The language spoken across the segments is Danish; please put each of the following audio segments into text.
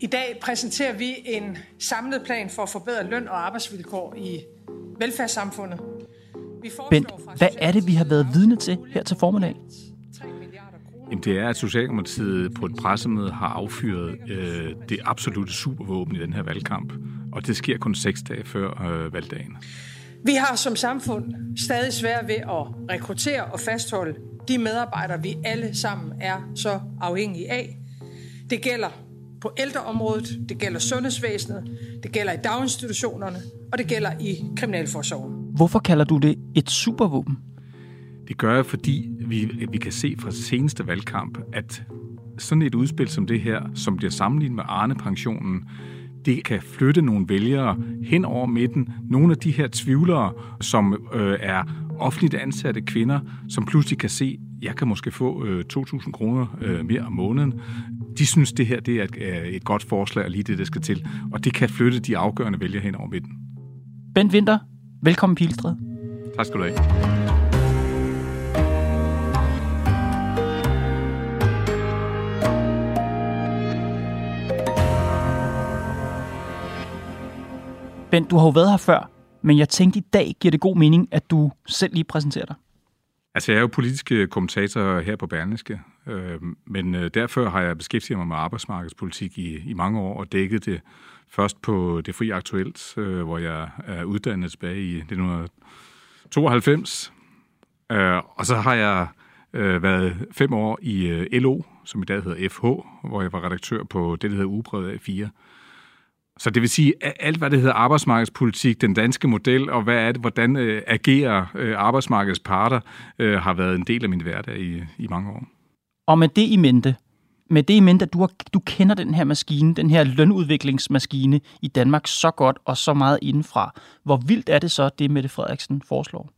i dag præsenterer vi en samlet plan for at forbedre løn og arbejdsvilkår i velfærdssamfundet. Vi Bent, hvad er det, vi har været vidne til her til formiddag? Jamen, det er, at Socialdemokratiet på et pressemøde har affyret øh, det absolute supervåben i den her valgkamp. Og det sker kun seks dage før øh, valgdagen. Vi har som samfund stadig svært ved at rekruttere og fastholde de medarbejdere, vi alle sammen er så afhængige af. Det gælder på ældreområdet, det gælder sundhedsvæsenet, det gælder i daginstitutionerne, og det gælder i kriminalforsorgen. Hvorfor kalder du det et supervåben? Det gør jeg, fordi vi, vi kan se fra seneste valgkamp, at sådan et udspil som det her, som bliver sammenlignet med Arne-pensionen, det kan flytte nogle vælgere hen over midten. Nogle af de her tvivlere, som øh, er offentligt ansatte kvinder, som pludselig kan se, jeg kan måske få øh, 2.000 kroner øh, mere om måneden. De synes, det her det er et, et godt forslag, og lige det, der skal til. Og det kan flytte de afgørende vælgere hen over midten. Bent Winter, velkommen Pilstred. Tak skal du have. Bent, du har jo været her før, men jeg tænkte i dag giver det god mening, at du selv lige præsenterer dig. Altså, jeg er jo politisk kommentator her på Berlingske, øh, Øh, men øh, derfor har jeg beskæftiget mig med arbejdsmarkedspolitik i, i mange år og dækket det først på Det Fri Aktuelt, øh, hvor jeg er uddannet tilbage i 1992. Og så har jeg været fem år i LO, som i dag hedder FH, hvor jeg var redaktør på det, der hedder Ugebrevet A4. Så det vil sige, at alt, hvad det hedder arbejdsmarkedspolitik, den danske model, og hvad er det, hvordan agerer arbejdsmarkedets parter, har været en del af min hverdag i, i mange år. Og med det i mente, med det i mente, at du, har, du kender den her maskine, den her lønudviklingsmaskine i Danmark så godt og så meget indenfra. Hvor vildt er det så, det Mette Frederiksen foreslår?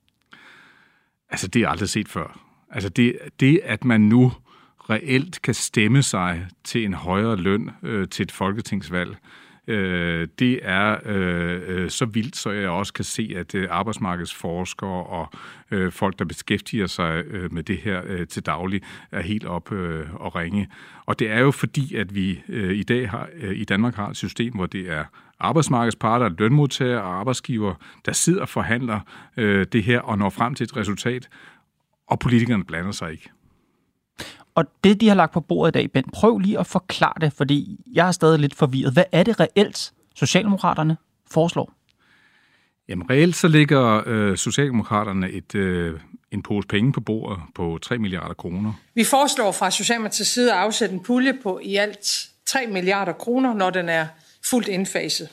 Altså, det er aldrig set før. Altså, det, det at man nu reelt kan stemme sig til en højere løn øh, til et folketingsvalg, øh, Øh, det er øh, øh, så vildt, så jeg også kan se, at øh, arbejdsmarkedsforskere og øh, folk, der beskæftiger sig øh, med det her øh, til daglig, er helt op øh, og ringe. Og det er jo fordi, at vi øh, i dag har øh, i Danmark har et system, hvor det er arbejdsmarkedsparter, lønmodtagere og arbejdsgiver, der sidder og forhandler øh, det her og når frem til et resultat, og politikerne blander sig ikke. Og det, de har lagt på bordet i dag, Ben, prøv lige at forklare det, fordi jeg er stadig lidt forvirret. Hvad er det reelt, Socialdemokraterne foreslår? Jamen reelt så ligger øh, Socialdemokraterne et, øh, en pose penge på bordet på 3 milliarder kroner. Vi foreslår fra Socialdemokratiets side at afsætte en pulje på i alt 3 milliarder kroner, når den er fuldt indfaset.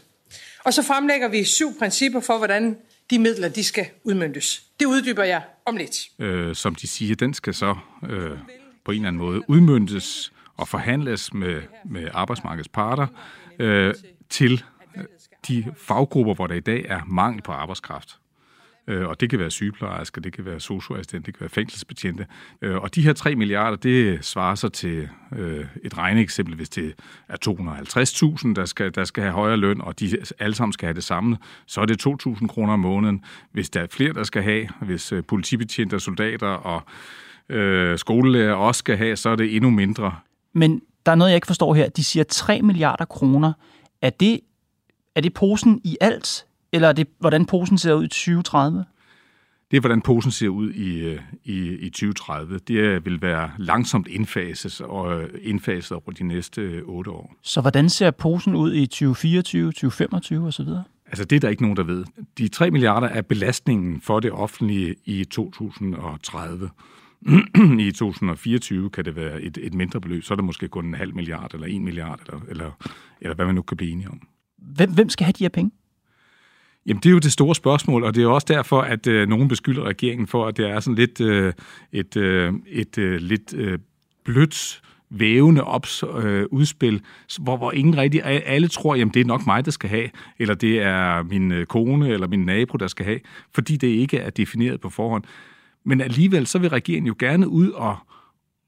Og så fremlægger vi syv principper for, hvordan de midler de skal udmyndtes. Det uddyber jeg om lidt. Øh, som de siger, den skal så øh, på en eller anden måde udmyndtes og forhandles med, med arbejdsmarkedets parter øh, til de faggrupper, hvor der i dag er mangel på arbejdskraft. Øh, og det kan være sygeplejersker, det kan være socioassistenter, det kan være fængselsbetjente. Øh, og de her 3 milliarder, det svarer sig til øh, et regneeksempel, hvis det er 250.000, der skal, der skal have højere løn, og de alle sammen skal have det samme, så er det 2.000 kroner om måneden. Hvis der er flere, der skal have, hvis politibetjente, og soldater og øh, skolelærer også skal have, så er det endnu mindre. Men der er noget, jeg ikke forstår her. De siger 3 milliarder kroner. Er det, er det posen i alt, eller er det, hvordan posen ser ud i 2030? Det er, hvordan posen ser ud i, øh, i, i 2030. Det vil være langsomt indfases og øh, indfaset over de næste otte år. Så hvordan ser posen ud i 2024, 2025 osv.? Altså det er der ikke nogen, der ved. De 3 milliarder er belastningen for det offentlige i 2030. I 2024 kan det være et, et mindre beløb, så er det måske kun en halv milliard, eller en milliard, eller, eller, eller hvad man nu kan blive enige om. Hvem, hvem skal have de her penge? Jamen, det er jo det store spørgsmål, og det er også derfor, at øh, nogen beskylder regeringen for, at det er sådan lidt øh, et, øh, et øh, lidt øh, blødt vævende ops, øh, udspil, hvor, hvor ingen rigtig, alle tror, jamen det er nok mig, der skal have, eller det er min øh, kone eller min nabo, der skal have, fordi det ikke er defineret på forhånd. Men alligevel, så vil regeringen jo gerne ud og,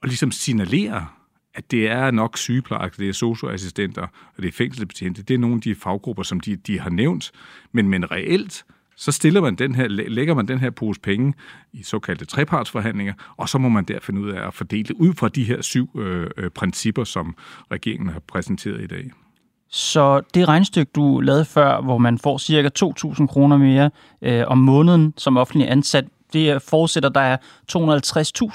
og ligesom signalere, at det er nok sygeplejersker, det er socioassistenter, og det er fængselsbetjente. Det er nogle af de faggrupper, som de, de har nævnt. Men, men reelt, så stiller man den her, lægger man den her pose penge i såkaldte trepartsforhandlinger, og så må man der finde ud af at fordele ud fra de her syv øh, øh, principper, som regeringen har præsenteret i dag. Så det regnstykke, du lavede før, hvor man får cirka 2.000 kroner mere øh, om måneden som offentlig ansat, det fortsætter. der er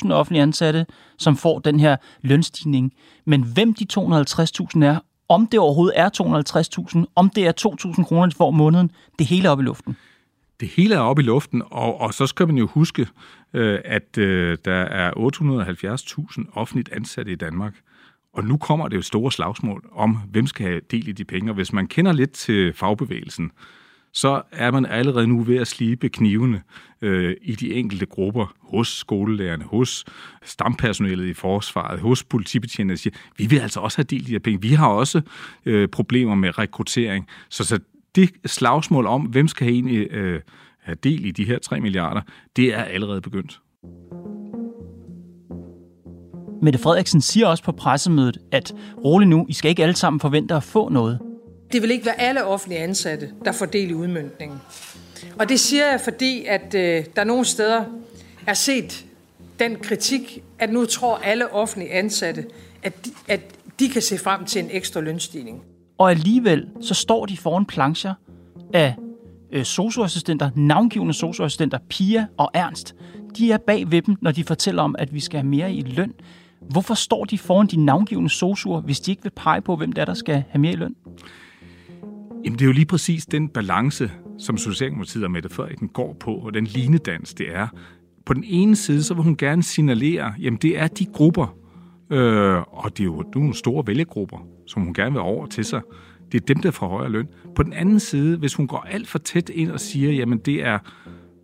250.000 offentlige ansatte, som får den her lønstigning. Men hvem de 250.000 er, om det overhovedet er 250.000, om det er 2.000 kroner, de får om måneden, det hele er oppe i luften. Det hele er oppe i luften, og, og så skal man jo huske, øh, at øh, der er 870.000 offentligt ansatte i Danmark. Og nu kommer det jo store slagsmål om, hvem skal have del i de penge. Og hvis man kender lidt til fagbevægelsen, så er man allerede nu ved at slibe knivene øh, i de enkelte grupper, hos skolelærerne, hos stampersonalet i forsvaret, hos politibetjentene, der siger, vi vil altså også have del i de her penge. Vi har også øh, problemer med rekruttering. Så, så det slagsmål om, hvem skal have egentlig øh, have del i de her 3 milliarder, det er allerede begyndt. Mette Frederiksen siger også på pressemødet, at rolig nu, I skal ikke alle sammen forvente at få noget. Det vil ikke være alle offentlige ansatte, der får del i udmyndningen. Og det siger jeg, fordi at øh, der nogle steder er set den kritik, at nu tror alle offentlige ansatte, at de, at de kan se frem til en ekstra lønstigning. Og alligevel så står de foran plancher af øh, socioassistenter, navngivende socioassistenter, Pia og Ernst. De er bag ved dem, når de fortæller om, at vi skal have mere i løn. Hvorfor står de foran de navngivende sosuer, hvis de ikke vil pege på, hvem der, der skal have mere i løn? Jamen, det er jo lige præcis den balance, som Socialdemokratiet og Mette Frederiksen går på, og den linedans, det er. På den ene side, så vil hun gerne signalere, jamen det er de grupper, øh, og det er jo nogle store vælgegrupper, som hun gerne vil over til sig. Det er dem, der får højere løn. På den anden side, hvis hun går alt for tæt ind og siger, jamen det er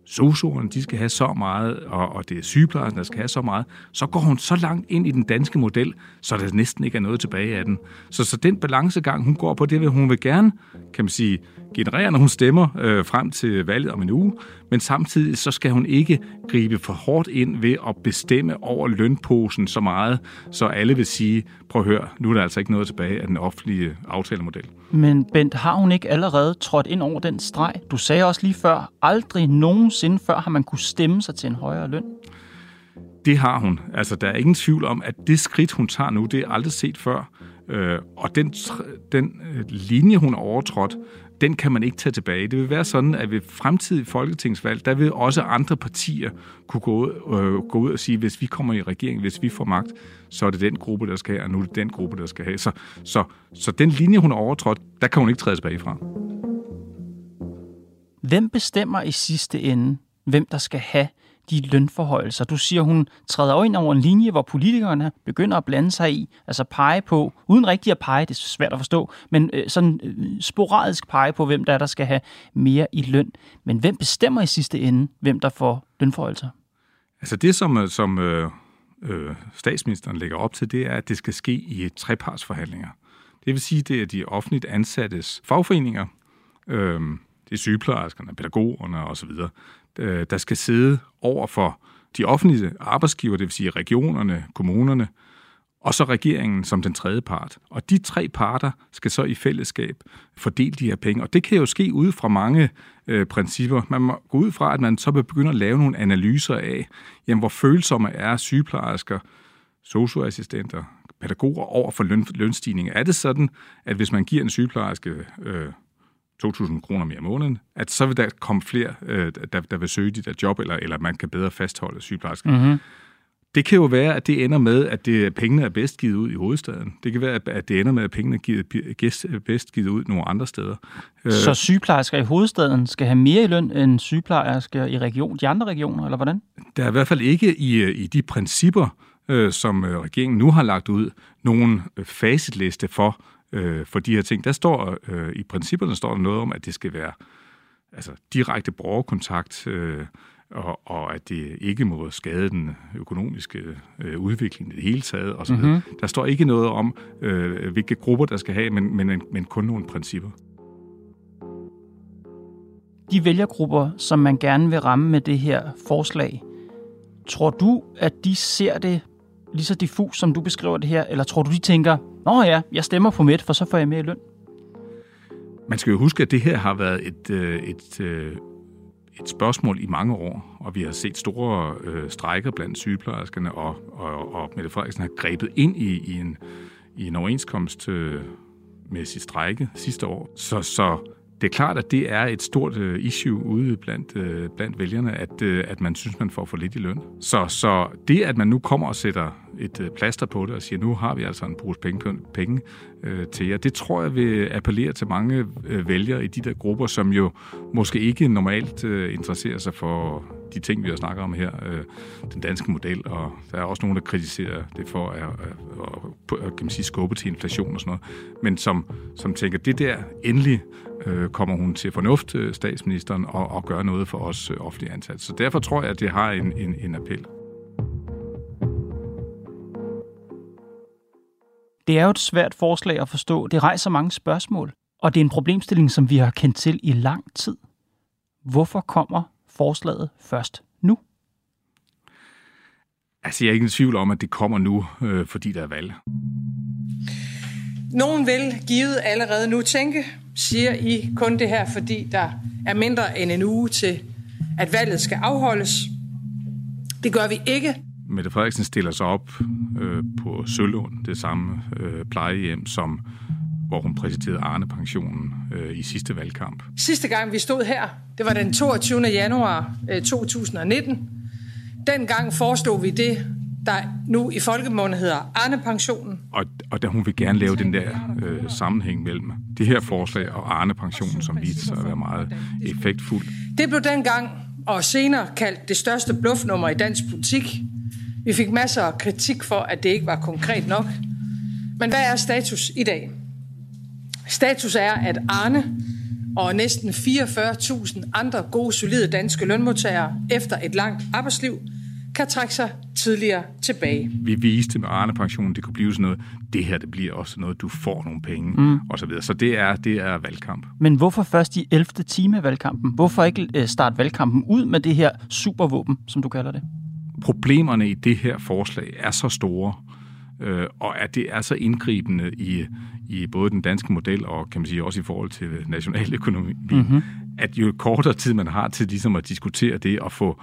sosuerne, de skal have så meget, og, og det er sygeplejerskerne, der skal have så meget, så går hun så langt ind i den danske model, så der næsten ikke er noget tilbage af den. Så, så den balancegang, hun går på, det vil hun vil gerne, kan man sige, generere, når hun stemmer øh, frem til valget om en uge, men samtidig så skal hun ikke gribe for hårdt ind ved at bestemme over lønposen så meget, så alle vil sige, prøv at høre, nu er der altså ikke noget tilbage af den offentlige aftalemodel. Men Bent, har hun ikke allerede trådt ind over den streg? Du sagde også lige før, aldrig nogensinde før har man kunne stemme sig til en højere løn. Det har hun. Altså, der er ingen tvivl om, at det skridt, hun tager nu, det er aldrig set før. Øh, og den, den øh, linje, hun har overtrådt, den kan man ikke tage tilbage. Det vil være sådan, at ved fremtidige folketingsvalg, der vil også andre partier kunne gå, øh, gå ud og sige, hvis vi kommer i regering, hvis vi får magt, så er det den gruppe, der skal have, og nu er det den gruppe, der skal have. Så, så, så den linje, hun har overtrådt, der kan hun ikke træde tilbage fra. Hvem bestemmer i sidste ende, hvem der skal have de lønforhøjelser. Du siger, hun træder ind over en linje, hvor politikerne begynder at blande sig i, altså pege på, uden rigtig at pege, det er svært at forstå, men øh, sådan øh, sporadisk pege på, hvem der er, der skal have mere i løn. Men hvem bestemmer i sidste ende, hvem der får lønforhøjelser? Altså det, som, øh, som øh, øh, statsministeren lægger op til, det er, at det skal ske i trepartsforhandlinger. Det vil sige, det er de offentligt ansattes fagforeninger, øh, det er sygeplejerskerne, pædagogerne osv., øh, der skal sidde over for de offentlige arbejdsgiver, det vil sige regionerne, kommunerne, og så regeringen som den tredje part. Og de tre parter skal så i fællesskab fordele de her penge. Og det kan jo ske ud fra mange øh, principper. Man må gå ud fra, at man så begynder at lave nogle analyser af, jamen, hvor følsomme er sygeplejersker, socioassistenter, pædagoger over for løn, lønstigninger. Er det sådan, at hvis man giver en sygeplejerske øh, 2.000 kroner mere om måneden, at så vil der komme flere, øh, der, der vil søge de der job, eller, eller man kan bedre fastholde sygeplejersker. Mm-hmm. Det kan jo være, at det ender med, at det, pengene er bedst givet ud i hovedstaden. Det kan være, at det ender med, at pengene er givet, bedst givet ud nogle andre steder. Øh, så sygeplejersker i hovedstaden skal have mere i løn end sygeplejersker i region, de andre regioner, eller hvordan? Der er i hvert fald ikke i, i de principper, øh, som øh, regeringen nu har lagt ud, nogen facitliste for, øh, for de her ting. Der står øh, i principperne står der noget om, at det skal være altså, direkte borgerkontakt, øh, og, og at det ikke må skade den økonomiske øh, udvikling i det hele taget osv. Mm-hmm. Der står ikke noget om, øh, hvilke grupper der skal have, men, men, men kun nogle principper. De vælgergrupper, som man gerne vil ramme med det her forslag, tror du, at de ser det lige så diffus, som du beskriver det her, eller tror du, de tænker, nå ja, jeg stemmer på midt, for så får jeg mere i løn? Man skal jo huske, at det her har været et, øh, et, øh, et spørgsmål i mange år, og vi har set store øh, strejker blandt sygeplejerskerne, og, og, og Mette Frederiksen har grebet ind i, i, en, i en overenskomst øh, med sit strejke sidste år. Så, så det er klart, at det er et stort øh, issue ude blandt, øh, blandt vælgerne, at, øh, at man synes, man får for lidt i løn. Så, så det, at man nu kommer og sætter et plaster på det og siger, nu har vi altså en brus penge, penge øh, til jer, det tror jeg vil appellere til mange vælgere i de der grupper, som jo måske ikke normalt øh, interesserer sig for de ting, vi har snakket om her, øh, den danske model, og der er også nogen, der kritiserer det for at, at, at, at kan man sige, skubbe til inflation og sådan noget, men som, som tænker, det der endelig øh, kommer hun til fornuft, øh, statsministeren, og, og gør noget for os øh, offentlige ansatte. Så derfor tror jeg, at det har en, en, en appel. Det er jo et svært forslag at forstå. Det rejser mange spørgsmål, og det er en problemstilling, som vi har kendt til i lang tid. Hvorfor kommer forslaget først nu? Altså, jeg er ikke i tvivl om, at det kommer nu, øh, fordi der er valg. Nogen vil givet allerede nu tænke, siger I kun det her, fordi der er mindre end en uge til, at valget skal afholdes. Det gør vi ikke. Mette Frederiksen stiller sig op øh, på Sølund, det samme øh, plejehjem, som hvor hun præsenterede Arne-pensionen øh, i sidste valgkamp. Sidste gang vi stod her, det var den 22. januar øh, 2019. Dengang foreslog vi det, der nu i folkemunde hedder Arne-pensionen. Og, og da hun vil gerne lave den der øh, sammenhæng mellem det her forslag og Arne-pensionen, som viste sig at være meget effektfuld. Det blev dengang og senere kaldt det største bluffnummer i dansk politik. Vi fik masser af kritik for, at det ikke var konkret nok. Men hvad er status i dag? Status er, at Arne og næsten 44.000 andre gode, solide danske lønmodtagere efter et langt arbejdsliv kan trække sig tidligere tilbage. Vi viste med Arne Pension, det kunne blive sådan noget, det her det bliver også noget, du får nogle penge, mm. og så videre. Så det er, det er valgkamp. Men hvorfor først i 11. time af valgkampen? Hvorfor ikke øh, starte valgkampen ud med det her supervåben, som du kalder det? Problemerne i det her forslag er så store, øh, og at det er så indgribende i, i både den danske model og kan man sige også i forhold til nationaløkonomi, mm-hmm. At jo kortere tid man har til ligesom at diskutere det og få,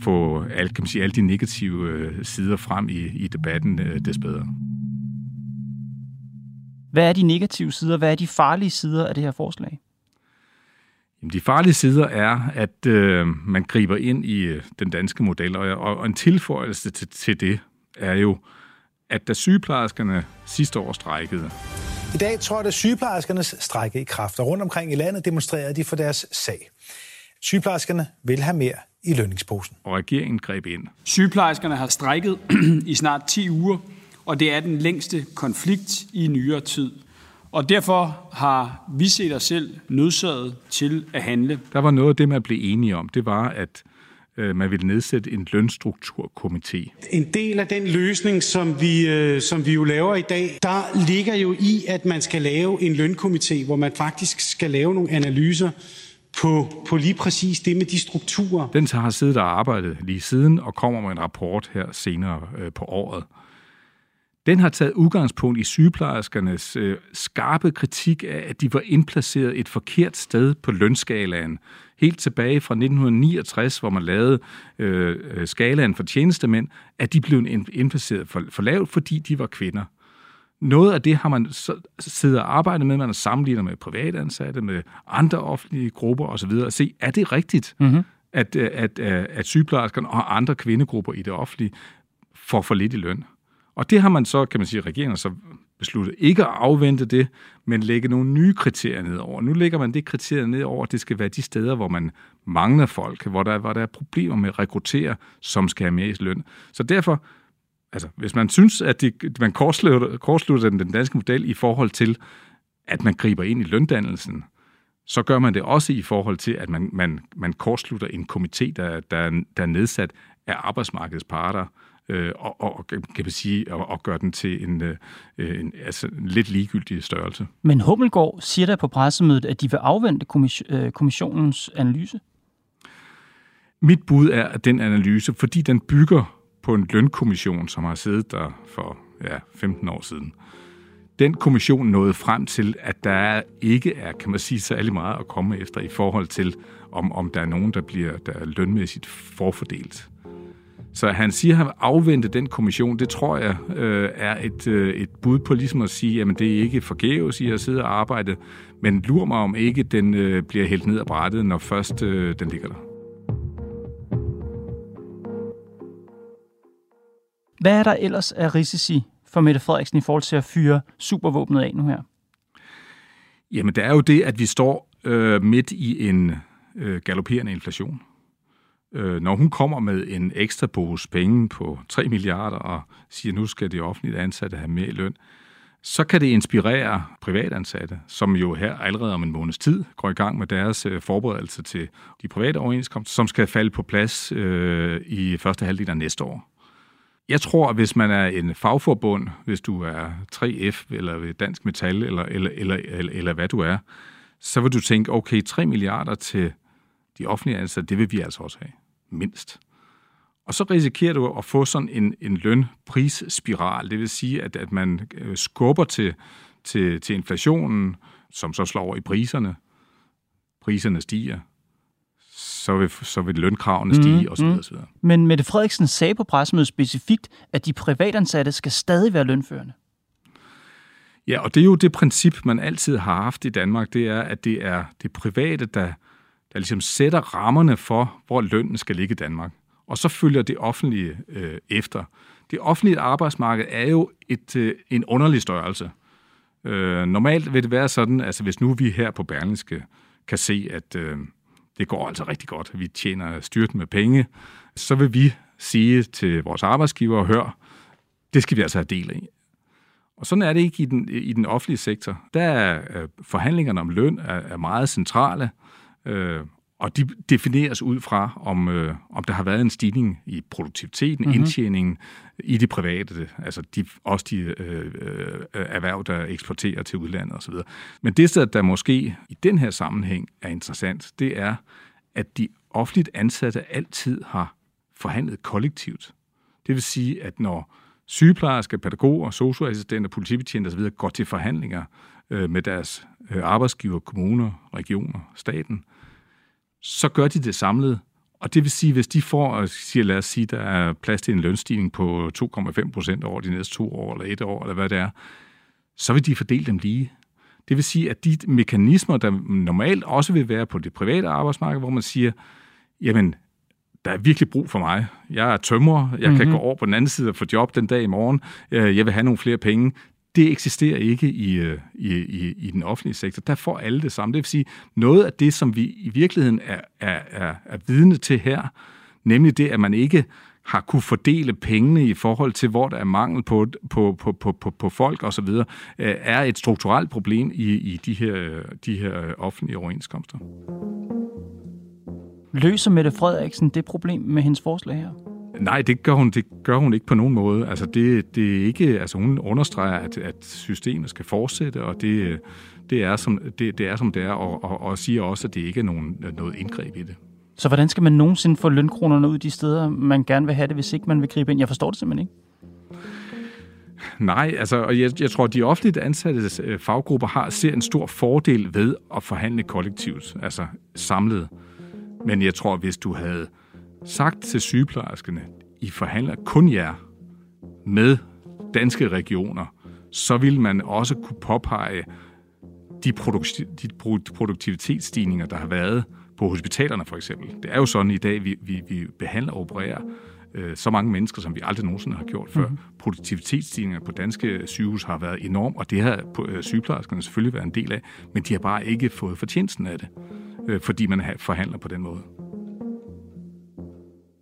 få alle, kan man sige, alle de negative øh, sider frem i, i debatten, øh, des bedre. Hvad er de negative sider? Hvad er de farlige sider af det her forslag? Jamen, de farlige sider er, at øh, man griber ind i øh, den danske model, og, og, og en tilføjelse til, til det er jo, at da sygeplejerskerne sidste år strækkede, i dag trådte sygeplejerskernes strække i kraft, og rundt omkring i landet demonstrerede de for deres sag. Sygeplejerskerne vil have mere i lønningsposen. Og regeringen greb ind. Sygeplejerskerne har strækket i snart 10 uger, og det er den længste konflikt i nyere tid. Og derfor har vi set os selv nødsaget til at handle. Der var noget af det, man blev enige om. Det var, at man ville nedsætte en lønstrukturkomité. En del af den løsning, som vi, øh, som vi jo laver i dag, der ligger jo i, at man skal lave en lønkomité, hvor man faktisk skal lave nogle analyser på, på lige præcis det med de strukturer. Den har siddet og arbejdet lige siden og kommer med en rapport her senere øh, på året. Den har taget udgangspunkt i sygeplejerskernes øh, skarpe kritik af, at de var indplaceret et forkert sted på lønskalaen. Helt tilbage fra 1969, hvor man lavede øh, øh, skalaen for tjenestemænd, at de blev indplaceret for, for lavt, fordi de var kvinder. Noget af det har man siddet og arbejdet med, man har sammenlignet med privatansatte, med andre offentlige grupper osv., og se, er det rigtigt, mm-hmm. at, at, at, at sygeplejerskerne og andre kvindegrupper i det offentlige får for lidt i løn? Og det har man så, kan man sige, regeringen så besluttet ikke at afvente det, men lægge nogle nye kriterier ned over. Nu lægger man det kriterier ned over, at det skal være de steder, hvor man mangler folk, hvor der, hvor der er problemer med at rekruttere, som skal have mere i løn. Så derfor, altså, hvis man synes, at det, man kortslutter, kortslutter den, den danske model i forhold til, at man griber ind i løndannelsen, så gør man det også i forhold til, at man, man, man kortslutter en komité, der, der, der er nedsat af arbejdsmarkedets parter, øh, og, og, kan man sige, og, og gøre den til en, øh, en, altså, en lidt ligegyldig størrelse. Men Hummelgaard siger der på pressemødet, at de vil afvente øh, kommissionens analyse. Mit bud er, at den analyse, fordi den bygger på en lønkommission, som har siddet der for ja, 15 år siden, den kommission nåede frem til, at der ikke er, kan man sige, særlig meget at komme efter i forhold til, om, om der er nogen, der bliver der er lønmæssigt forfordelt. Så han siger, at han afvente den kommission. Det tror jeg øh, er et, øh, et bud på ligesom at sige, at det er ikke forgæves i at sidde og arbejde, men lur mig om ikke, den øh, bliver hældt ned ad brættet, når først øh, den ligger der. Hvad er der ellers af risici for Mette Frederiksen i forhold til at fyre supervåbnet af nu her? Jamen, det er jo det, at vi står øh, midt i en øh, galopperende inflation. Øh, når hun kommer med en ekstra pose penge på 3 milliarder og siger, nu skal de offentligt ansatte have mere i løn, så kan det inspirere privatansatte, som jo her allerede om en måneds tid går i gang med deres øh, forberedelse til de private overenskomster, som skal falde på plads øh, i første halvdel af næste år. Jeg tror, at hvis man er en fagforbund, hvis du er 3F eller Dansk Metal eller, eller, eller, eller, eller hvad du er, så vil du tænke, okay, 3 milliarder til de offentlige ansatte, det vil vi altså også have. Mindst. Og så risikerer du at få sådan en, en lønprisspiral. Det vil sige, at, at man øh, skubber til, til, til inflationen, som så slår over i priserne. Priserne stiger så vil, så vil lønkravene stige mm, osv. Mm. osv. Men Mette Frederiksen sagde på pressemødet specifikt, at de privatansatte skal stadig være lønførende. Ja, og det er jo det princip, man altid har haft i Danmark, det er, at det er det private, der, der ligesom sætter rammerne for, hvor lønnen skal ligge i Danmark. Og så følger det offentlige øh, efter. Det offentlige arbejdsmarked er jo et, øh, en underlig størrelse. Øh, normalt vil det være sådan, altså hvis nu vi her på Berlingske kan se, at øh, det går altså rigtig godt, vi tjener styrten med penge, så vil vi sige til vores arbejdsgiver, hør, det skal vi altså have del af. Og sådan er det ikke i den, i den offentlige sektor. Der er øh, forhandlingerne om løn er, er meget centrale, øh, og de defineres ud fra, om, øh, om der har været en stigning i produktiviteten, mm-hmm. indtjeningen i det private, altså de, også de øh, øh, erhverv, der eksporterer til udlandet osv. Men det, der måske i den her sammenhæng er interessant, det er, at de offentligt ansatte altid har forhandlet kollektivt. Det vil sige, at når sygeplejersker, pædagoger, socioassistenter, politibetjente osv. går til forhandlinger øh, med deres øh, arbejdsgiver, kommuner, regioner, staten, så gør de det samlet. Og det vil sige, hvis de får, siger, lad os sige, der er plads til en lønstigning på 2,5 procent over de næste to år, eller et år, eller hvad det er, så vil de fordele dem lige. Det vil sige, at de mekanismer, der normalt også vil være på det private arbejdsmarked, hvor man siger, jamen, der er virkelig brug for mig. Jeg er tømrer, jeg mm-hmm. kan mhm. gå over på den anden side og få job den dag i morgen, øh, jeg vil have nogle flere penge det eksisterer ikke i, øh, i, i, i den offentlige sektor. Der får alle det samme. Det vil sige, noget af det, som vi i virkeligheden er, er, er, er vidne til her, nemlig det, at man ikke har kunne fordele pengene i forhold til, hvor der er mangel på, på, på, på, på, på folk osv., øh, er et strukturelt problem i, i de, her, de her øh, offentlige overenskomster. Løser Mette Frederiksen det problem med hendes forslag her? Nej, det gør hun, det gør hun ikke på nogen måde. Altså, det, det er ikke, altså, hun understreger, at, at systemet skal fortsætte, og det, det, er, som, det, det er, som det er, og, og, og siger også, at det ikke er nogen, noget indgreb i det. Så hvordan skal man nogensinde få lønkronerne ud de steder, man gerne vil have det, hvis ikke man vil gribe ind? Jeg forstår det simpelthen ikke. Nej, altså, jeg, jeg tror, at de offentligt ansatte øh, faggrupper har ser en stor fordel ved at forhandle kollektivt, altså samlet. Men jeg tror, hvis du havde sagt til sygeplejerskerne, I forhandler kun jer med danske regioner, så vil man også kunne påpege de, produkti- de produktivitetsstigninger, der har været på hospitalerne for eksempel. Det er jo sådan i dag, vi, vi, vi behandler og opererer øh, så mange mennesker, som vi aldrig nogensinde har gjort før. Mm-hmm. Produktivitetsstigninger på danske sygehus har været enorm, og det har øh, sygeplejerskerne selvfølgelig været en del af, men de har bare ikke fået fortjenesten af det, øh, fordi man forhandler på den måde.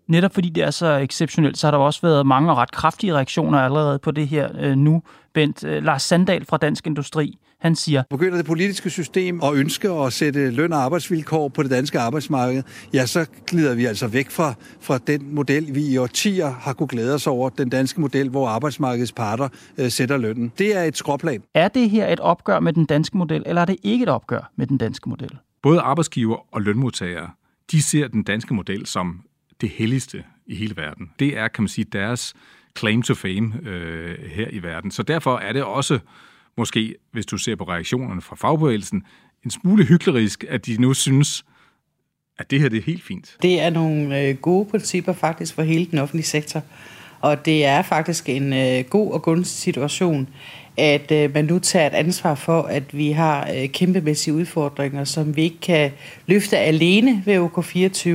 Netop fordi det er så exceptionelt, så har der også været mange og ret kraftige reaktioner allerede på det her øh, nu. Bent øh, Lars Sandal fra Dansk Industri, Han siger, Begynder det politiske system og ønsker at sætte løn og arbejdsvilkår på det danske arbejdsmarked, ja, så glider vi altså væk fra, fra den model, vi i årtier har kunne glæde os over, den danske model, hvor arbejdsmarkedets parter øh, sætter lønnen. Det er et skråplan. er det her et opgør med den danske model, eller er det ikke et opgør med den danske model? Både arbejdsgiver og lønmodtagere, de ser den danske model som det helligste i hele verden. Det er, kan man sige, deres claim to fame øh, her i verden. Så derfor er det også, måske, hvis du ser på reaktionerne fra fagbevægelsen, en smule hyklerisk, at de nu synes, at det her det er helt fint. Det er nogle øh, gode principper faktisk for hele den offentlige sektor. Og det er faktisk en øh, god og gunstig situation, at øh, man nu tager et ansvar for, at vi har øh, kæmpemæssige udfordringer, som vi ikke kan løfte alene ved OK24.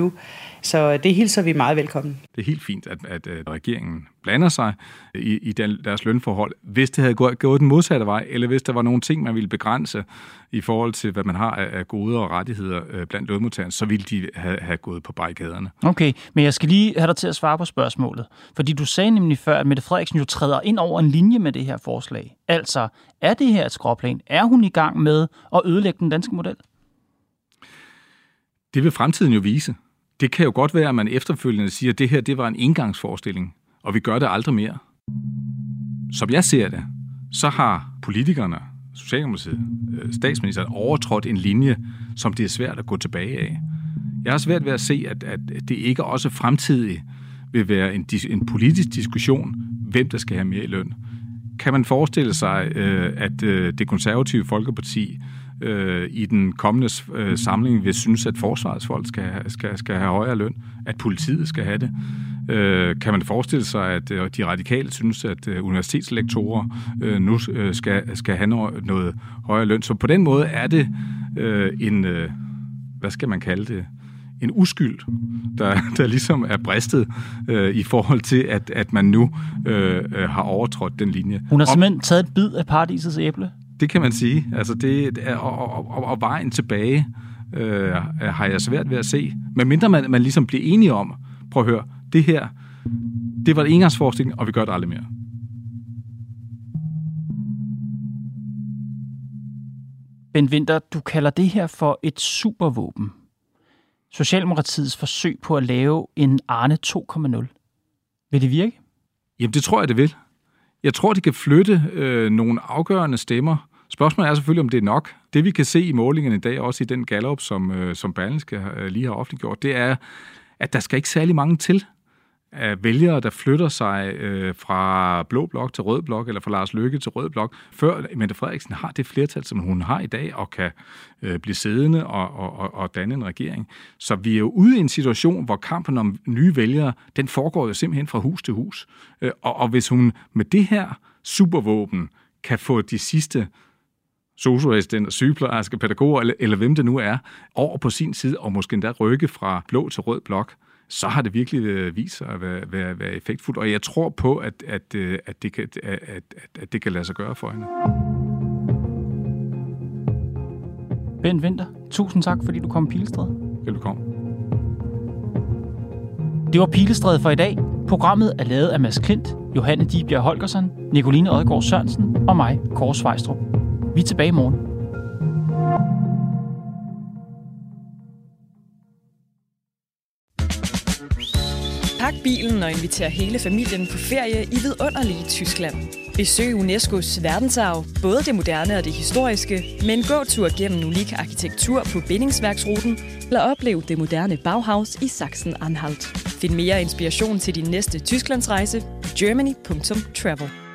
Så det hilser vi meget velkommen. Det er helt fint, at, at, at regeringen blander sig i, i deres lønforhold. Hvis det havde gået, gået den modsatte vej, eller hvis der var nogle ting, man ville begrænse i forhold til, hvad man har af, af gode og rettigheder øh, blandt lønmodtagerne, så ville de have, have gået på barrikaderne. Okay, men jeg skal lige have dig til at svare på spørgsmålet. Fordi du sagde nemlig før, at Mette Frederiksen jo træder ind over en linje med det her forslag. Altså, er det her et skråplan? Er hun i gang med at ødelægge den danske model? Det vil fremtiden jo vise. Det kan jo godt være, at man efterfølgende siger, at det her det var en engangsforestilling, og vi gør det aldrig mere. Som jeg ser det, så har politikerne, Socialdemokratiet, øh, statsministeren, overtrådt en linje, som det er svært at gå tilbage af. Jeg har svært ved at se, at, at det ikke også fremtidig vil være en, en politisk diskussion, hvem der skal have mere i løn. Kan man forestille sig, øh, at øh, det konservative Folkeparti øh, i den kommende øh, samling vil synes, at forsvarets folk skal, skal, skal have højere løn, at politiet skal have det. Øh, kan man forestille sig, at øh, de radikale synes, at øh, universitetslektorer øh, nu øh, skal, skal have noget, noget højere løn? Så på den måde er det øh, en, øh, hvad skal man kalde det, en uskyld, der, der ligesom er bristet øh, i forhold til, at, at man nu øh, øh har overtrådt den linje. Hun har simpelthen taget et bid af paradisets æble. Det kan man sige. Altså det, er, og, og, og, og vejen tilbage øh, har jeg svært ved at se. Men mindre man, man ligesom bliver enige om, prøv at høre, det her, det var en engangsforestilling, og vi gør det aldrig mere. Ben Winter, du kalder det her for et supervåben. Socialdemokratiets forsøg på at lave en Arne 2.0. Vil det virke? Jamen, det tror jeg, det vil. Jeg tror, det kan flytte øh, nogle afgørende stemmer. Spørgsmålet er selvfølgelig, om det er nok. Det vi kan se i målingerne i dag, også i den Gallup, som, øh, som Berlingske øh, lige har offentliggjort, det er, at der skal ikke særlig mange til af vælgere, der flytter sig øh, fra blå blok til rød blok, eller fra Lars Løkke til rød blok, før Mette Frederiksen har det flertal, som hun har i dag, og kan øh, blive siddende og, og, og danne en regering. Så vi er jo ude i en situation, hvor kampen om nye vælgere, den foregår jo simpelthen fra hus til hus. Øh, og, og hvis hun med det her supervåben kan få de sidste socioassistenter, sygeplejersker, pædagoger, eller, eller hvem det nu er, over på sin side, og måske endda rykke fra blå til rød blok, så har det virkelig øh, vist sig at være, være, være effektfuldt. Og jeg tror på, at, at, øh, at, det, kan, at, at, at det kan lade sig gøre for hende. Ben Winter, tusind tak, fordi du kom i Pilestræd. Velkommen. Det var Pilestræd for i dag. Programmet er lavet af Mads Klint, Johanne Dibjerg Holgersen, Nicoline Odgaard Sørensen og mig, Kåre Svejstrup. Vi er tilbage i morgen. Pak bilen og inviter hele familien på ferie i vidunderlige Tyskland. Besøg UNESCO's verdensarv, både det moderne og det historiske, med en gåtur gennem unik arkitektur på bindingsværksruten, eller oplev det moderne Bauhaus i Sachsen-Anhalt. Find mere inspiration til din næste Tysklandsrejse på germany.travel.